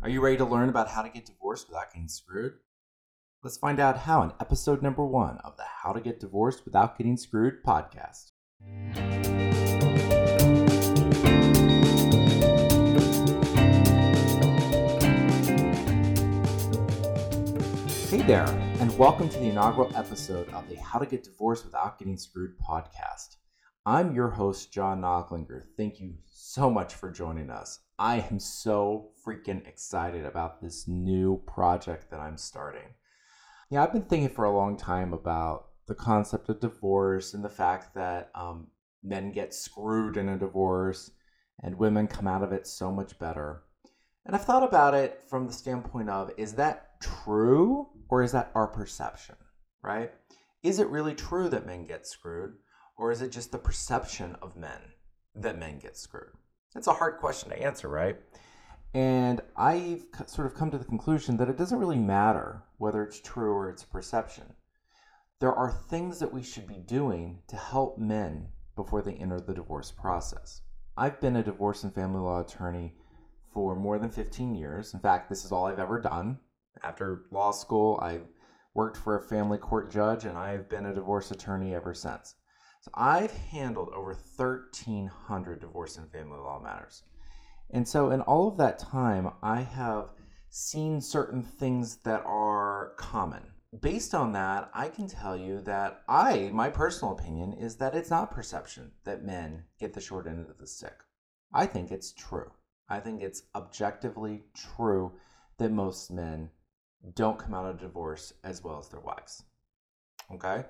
Are you ready to learn about how to get divorced without getting screwed? Let's find out how in episode number one of the How to Get Divorced Without Getting Screwed podcast. Hey there, and welcome to the inaugural episode of the How to Get Divorced Without Getting Screwed podcast. I'm your host, John Nachlinger. Thank you so much for joining us. I am so freaking excited about this new project that I'm starting. Yeah, I've been thinking for a long time about the concept of divorce and the fact that um, men get screwed in a divorce and women come out of it so much better. And I've thought about it from the standpoint of is that true or is that our perception, right? Is it really true that men get screwed or is it just the perception of men that men get screwed? That's a hard question to answer, right? And I've sort of come to the conclusion that it doesn't really matter whether it's true or it's perception. There are things that we should be doing to help men before they enter the divorce process. I've been a divorce and family law attorney for more than 15 years. In fact, this is all I've ever done. After law school, I worked for a family court judge and I've been a divorce attorney ever since. So I've handled over 1,300 divorce and family law matters. And so, in all of that time, I have seen certain things that are common. Based on that, I can tell you that I, my personal opinion, is that it's not perception that men get the short end of the stick. I think it's true. I think it's objectively true that most men don't come out of divorce as well as their wives. Okay?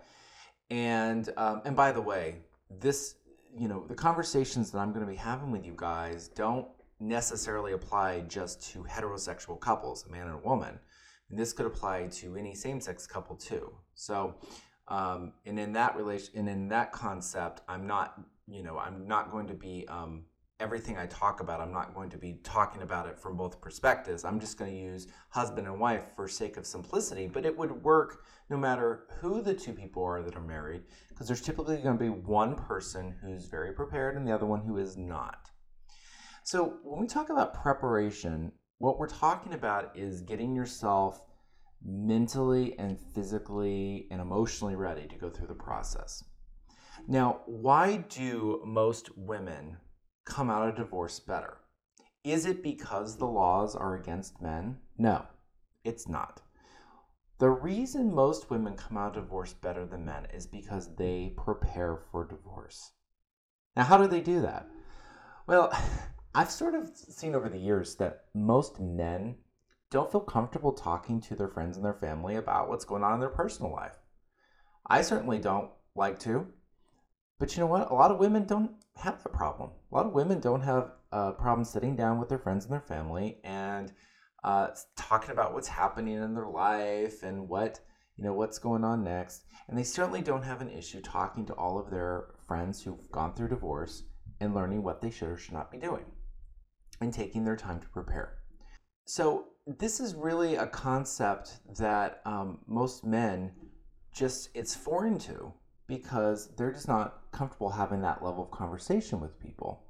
And um, and by the way, this you know the conversations that I'm going to be having with you guys don't necessarily apply just to heterosexual couples, a man and a woman. And this could apply to any same-sex couple too. So, um, and in that relation, and in that concept, I'm not, you know, I'm not going to be um, everything I talk about, I'm not going to be talking about it from both perspectives. I'm just going to use husband and wife for sake of simplicity, but it would work no matter who the two people are that are married, because there's typically going to be one person who's very prepared and the other one who is not. So when we talk about preparation, what we're talking about is getting yourself mentally and physically and emotionally ready to go through the process. Now, why do most women come out of divorce better. Is it because the laws are against men? No, it's not. The reason most women come out of divorce better than men is because they prepare for divorce. Now, how do they do that? Well, I've sort of seen over the years that most men don't feel comfortable talking to their friends and their family about what's going on in their personal life. I certainly don't like to. But you know what? A lot of women don't have the problem. A lot of women don't have a problem sitting down with their friends and their family and uh, talking about what's happening in their life and what you know what's going on next. And they certainly don't have an issue talking to all of their friends who've gone through divorce and learning what they should or should not be doing and taking their time to prepare. So this is really a concept that um, most men just it's foreign to because they're just not comfortable having that level of conversation with people.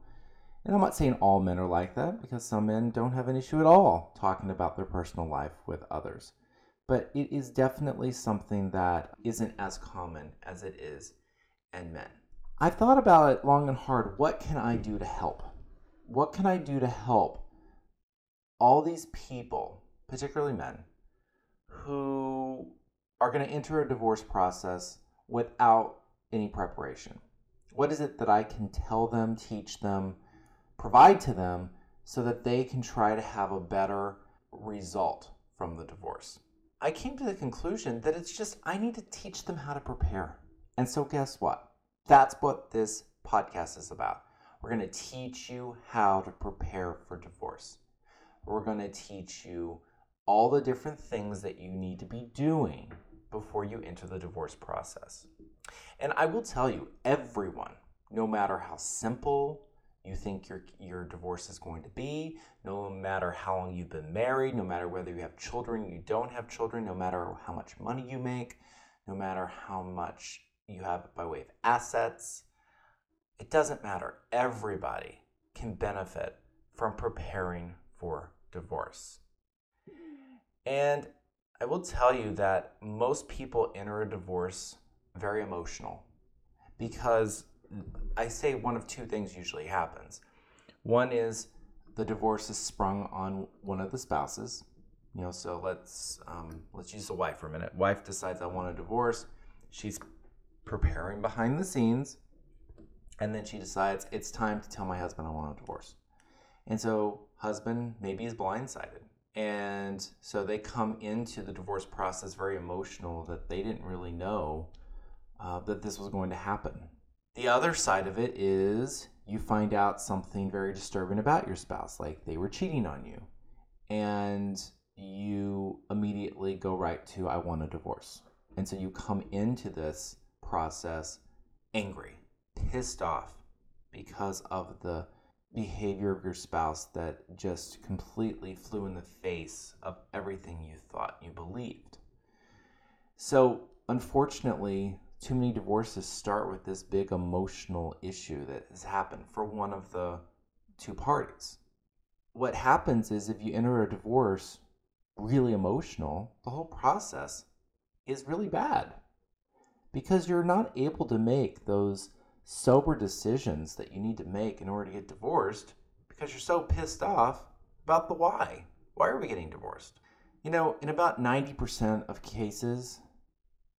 And I'm not saying all men are like that because some men don't have an issue at all talking about their personal life with others. But it is definitely something that isn't as common as it is in men. I've thought about it long and hard. What can I do to help? What can I do to help all these people, particularly men, who are going to enter a divorce process without any preparation? What is it that I can tell them, teach them, provide to them so that they can try to have a better result from the divorce? I came to the conclusion that it's just I need to teach them how to prepare. And so, guess what? That's what this podcast is about. We're going to teach you how to prepare for divorce. We're going to teach you all the different things that you need to be doing before you enter the divorce process. And I will tell you, everyone, no matter how simple you think your, your divorce is going to be, no matter how long you've been married, no matter whether you have children, you don't have children, no matter how much money you make, no matter how much you have by way of assets, it doesn't matter. Everybody can benefit from preparing for divorce. And I will tell you that most people enter a divorce very emotional because I say one of two things usually happens. One is the divorce is sprung on one of the spouses. You know, so let's um, let's use the wife for a minute. Wife decides I want a divorce. She's preparing behind the scenes, and then she decides it's time to tell my husband I want a divorce. And so husband maybe is blindsided. And so they come into the divorce process very emotional that they didn't really know uh, that this was going to happen. The other side of it is you find out something very disturbing about your spouse, like they were cheating on you. And you immediately go right to, I want a divorce. And so you come into this process angry, pissed off because of the behavior of your spouse that just completely flew in the face of everything you thought you believed. So, unfortunately, too many divorces start with this big emotional issue that has happened for one of the two parties. What happens is if you enter a divorce really emotional, the whole process is really bad because you're not able to make those sober decisions that you need to make in order to get divorced because you're so pissed off about the why. Why are we getting divorced? You know, in about 90% of cases,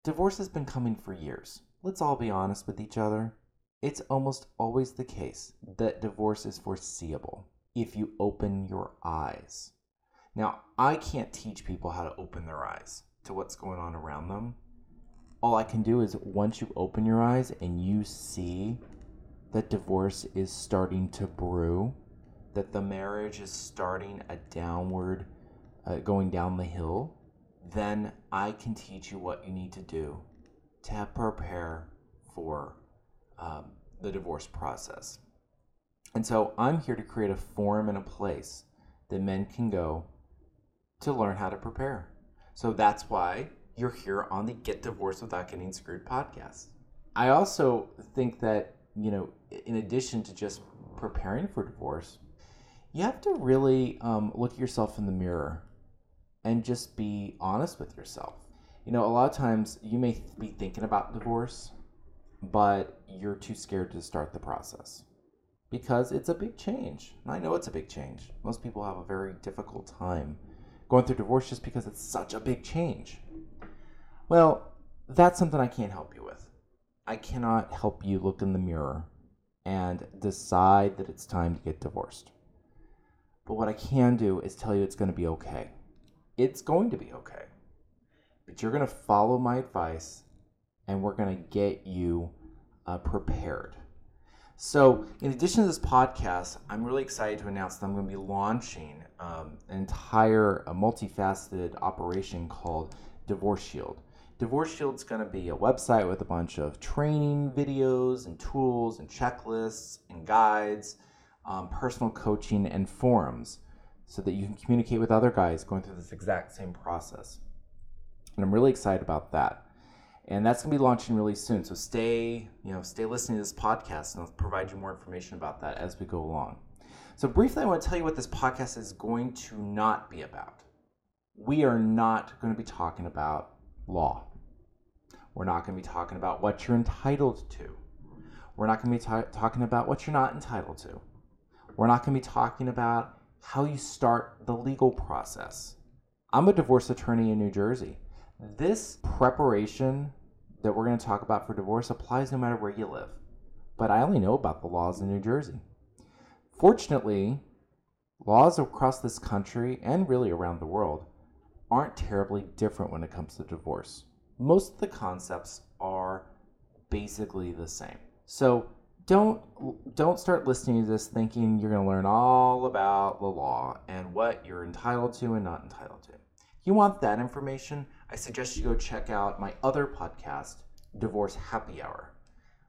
Divorce has been coming for years. Let's all be honest with each other. It's almost always the case that divorce is foreseeable if you open your eyes. Now, I can't teach people how to open their eyes to what's going on around them. All I can do is once you open your eyes and you see that divorce is starting to brew, that the marriage is starting a downward, uh, going down the hill, then I can teach you what you need to do to prepare for um, the divorce process. And so I'm here to create a forum and a place that men can go to learn how to prepare. So that's why you're here on the Get Divorced Without Getting Screwed podcast. I also think that, you know, in addition to just preparing for divorce, you have to really um, look at yourself in the mirror and just be honest with yourself. You know, a lot of times you may be thinking about divorce, but you're too scared to start the process because it's a big change. And I know it's a big change. Most people have a very difficult time going through divorce just because it's such a big change. Well, that's something I can't help you with. I cannot help you look in the mirror and decide that it's time to get divorced. But what I can do is tell you it's going to be okay it's going to be okay. But you're going to follow my advice and we're going to get you uh, prepared. So, in addition to this podcast, I'm really excited to announce that I'm going to be launching um, an entire multifaceted operation called Divorce Shield. Divorce Shield is going to be a website with a bunch of training videos and tools and checklists and guides, um, personal coaching, and forums so that you can communicate with other guys going through this exact same process. And I'm really excited about that. And that's going to be launching really soon. So stay, you know, stay listening to this podcast and I'll provide you more information about that as we go along. So briefly I want to tell you what this podcast is going to not be about. We are not going to be talking about law. We're not going to be talking about what you're entitled to. We're not going to be ta- talking about what you're not entitled to. We're not going to be talking about how you start the legal process. I'm a divorce attorney in New Jersey. This preparation that we're going to talk about for divorce applies no matter where you live. But I only know about the laws in New Jersey. Fortunately, laws across this country and really around the world aren't terribly different when it comes to divorce. Most of the concepts are basically the same. So don't don't start listening to this thinking you're going to learn all about the law and what you're entitled to and not entitled to. If you want that information, I suggest you go check out my other podcast, Divorce Happy Hour,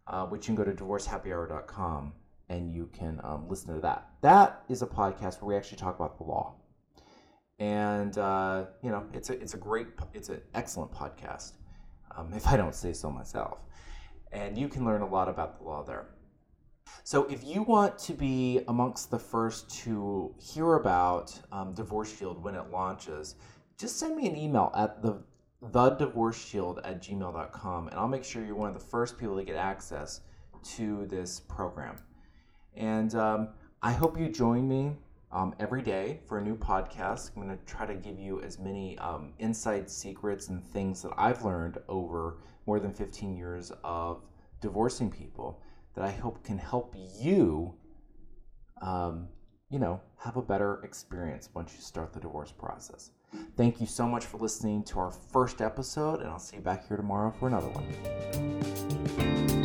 uh, which you can go to divorcehappyhour.com and you can um, listen to that. That is a podcast where we actually talk about the law, and uh, you know it's a it's a great it's an excellent podcast, um, if I don't say so myself, and you can learn a lot about the law there. So, if you want to be amongst the first to hear about um, Divorce Shield when it launches, just send me an email at the the divorce shield at gmail.com and I'll make sure you're one of the first people to get access to this program. And um, I hope you join me um, every day for a new podcast. I'm going to try to give you as many um, inside secrets and things that I've learned over more than 15 years of divorcing people that I hope can help you, um, you know, have a better experience once you start the divorce process. Thank you so much for listening to our first episode, and I'll see you back here tomorrow for another one.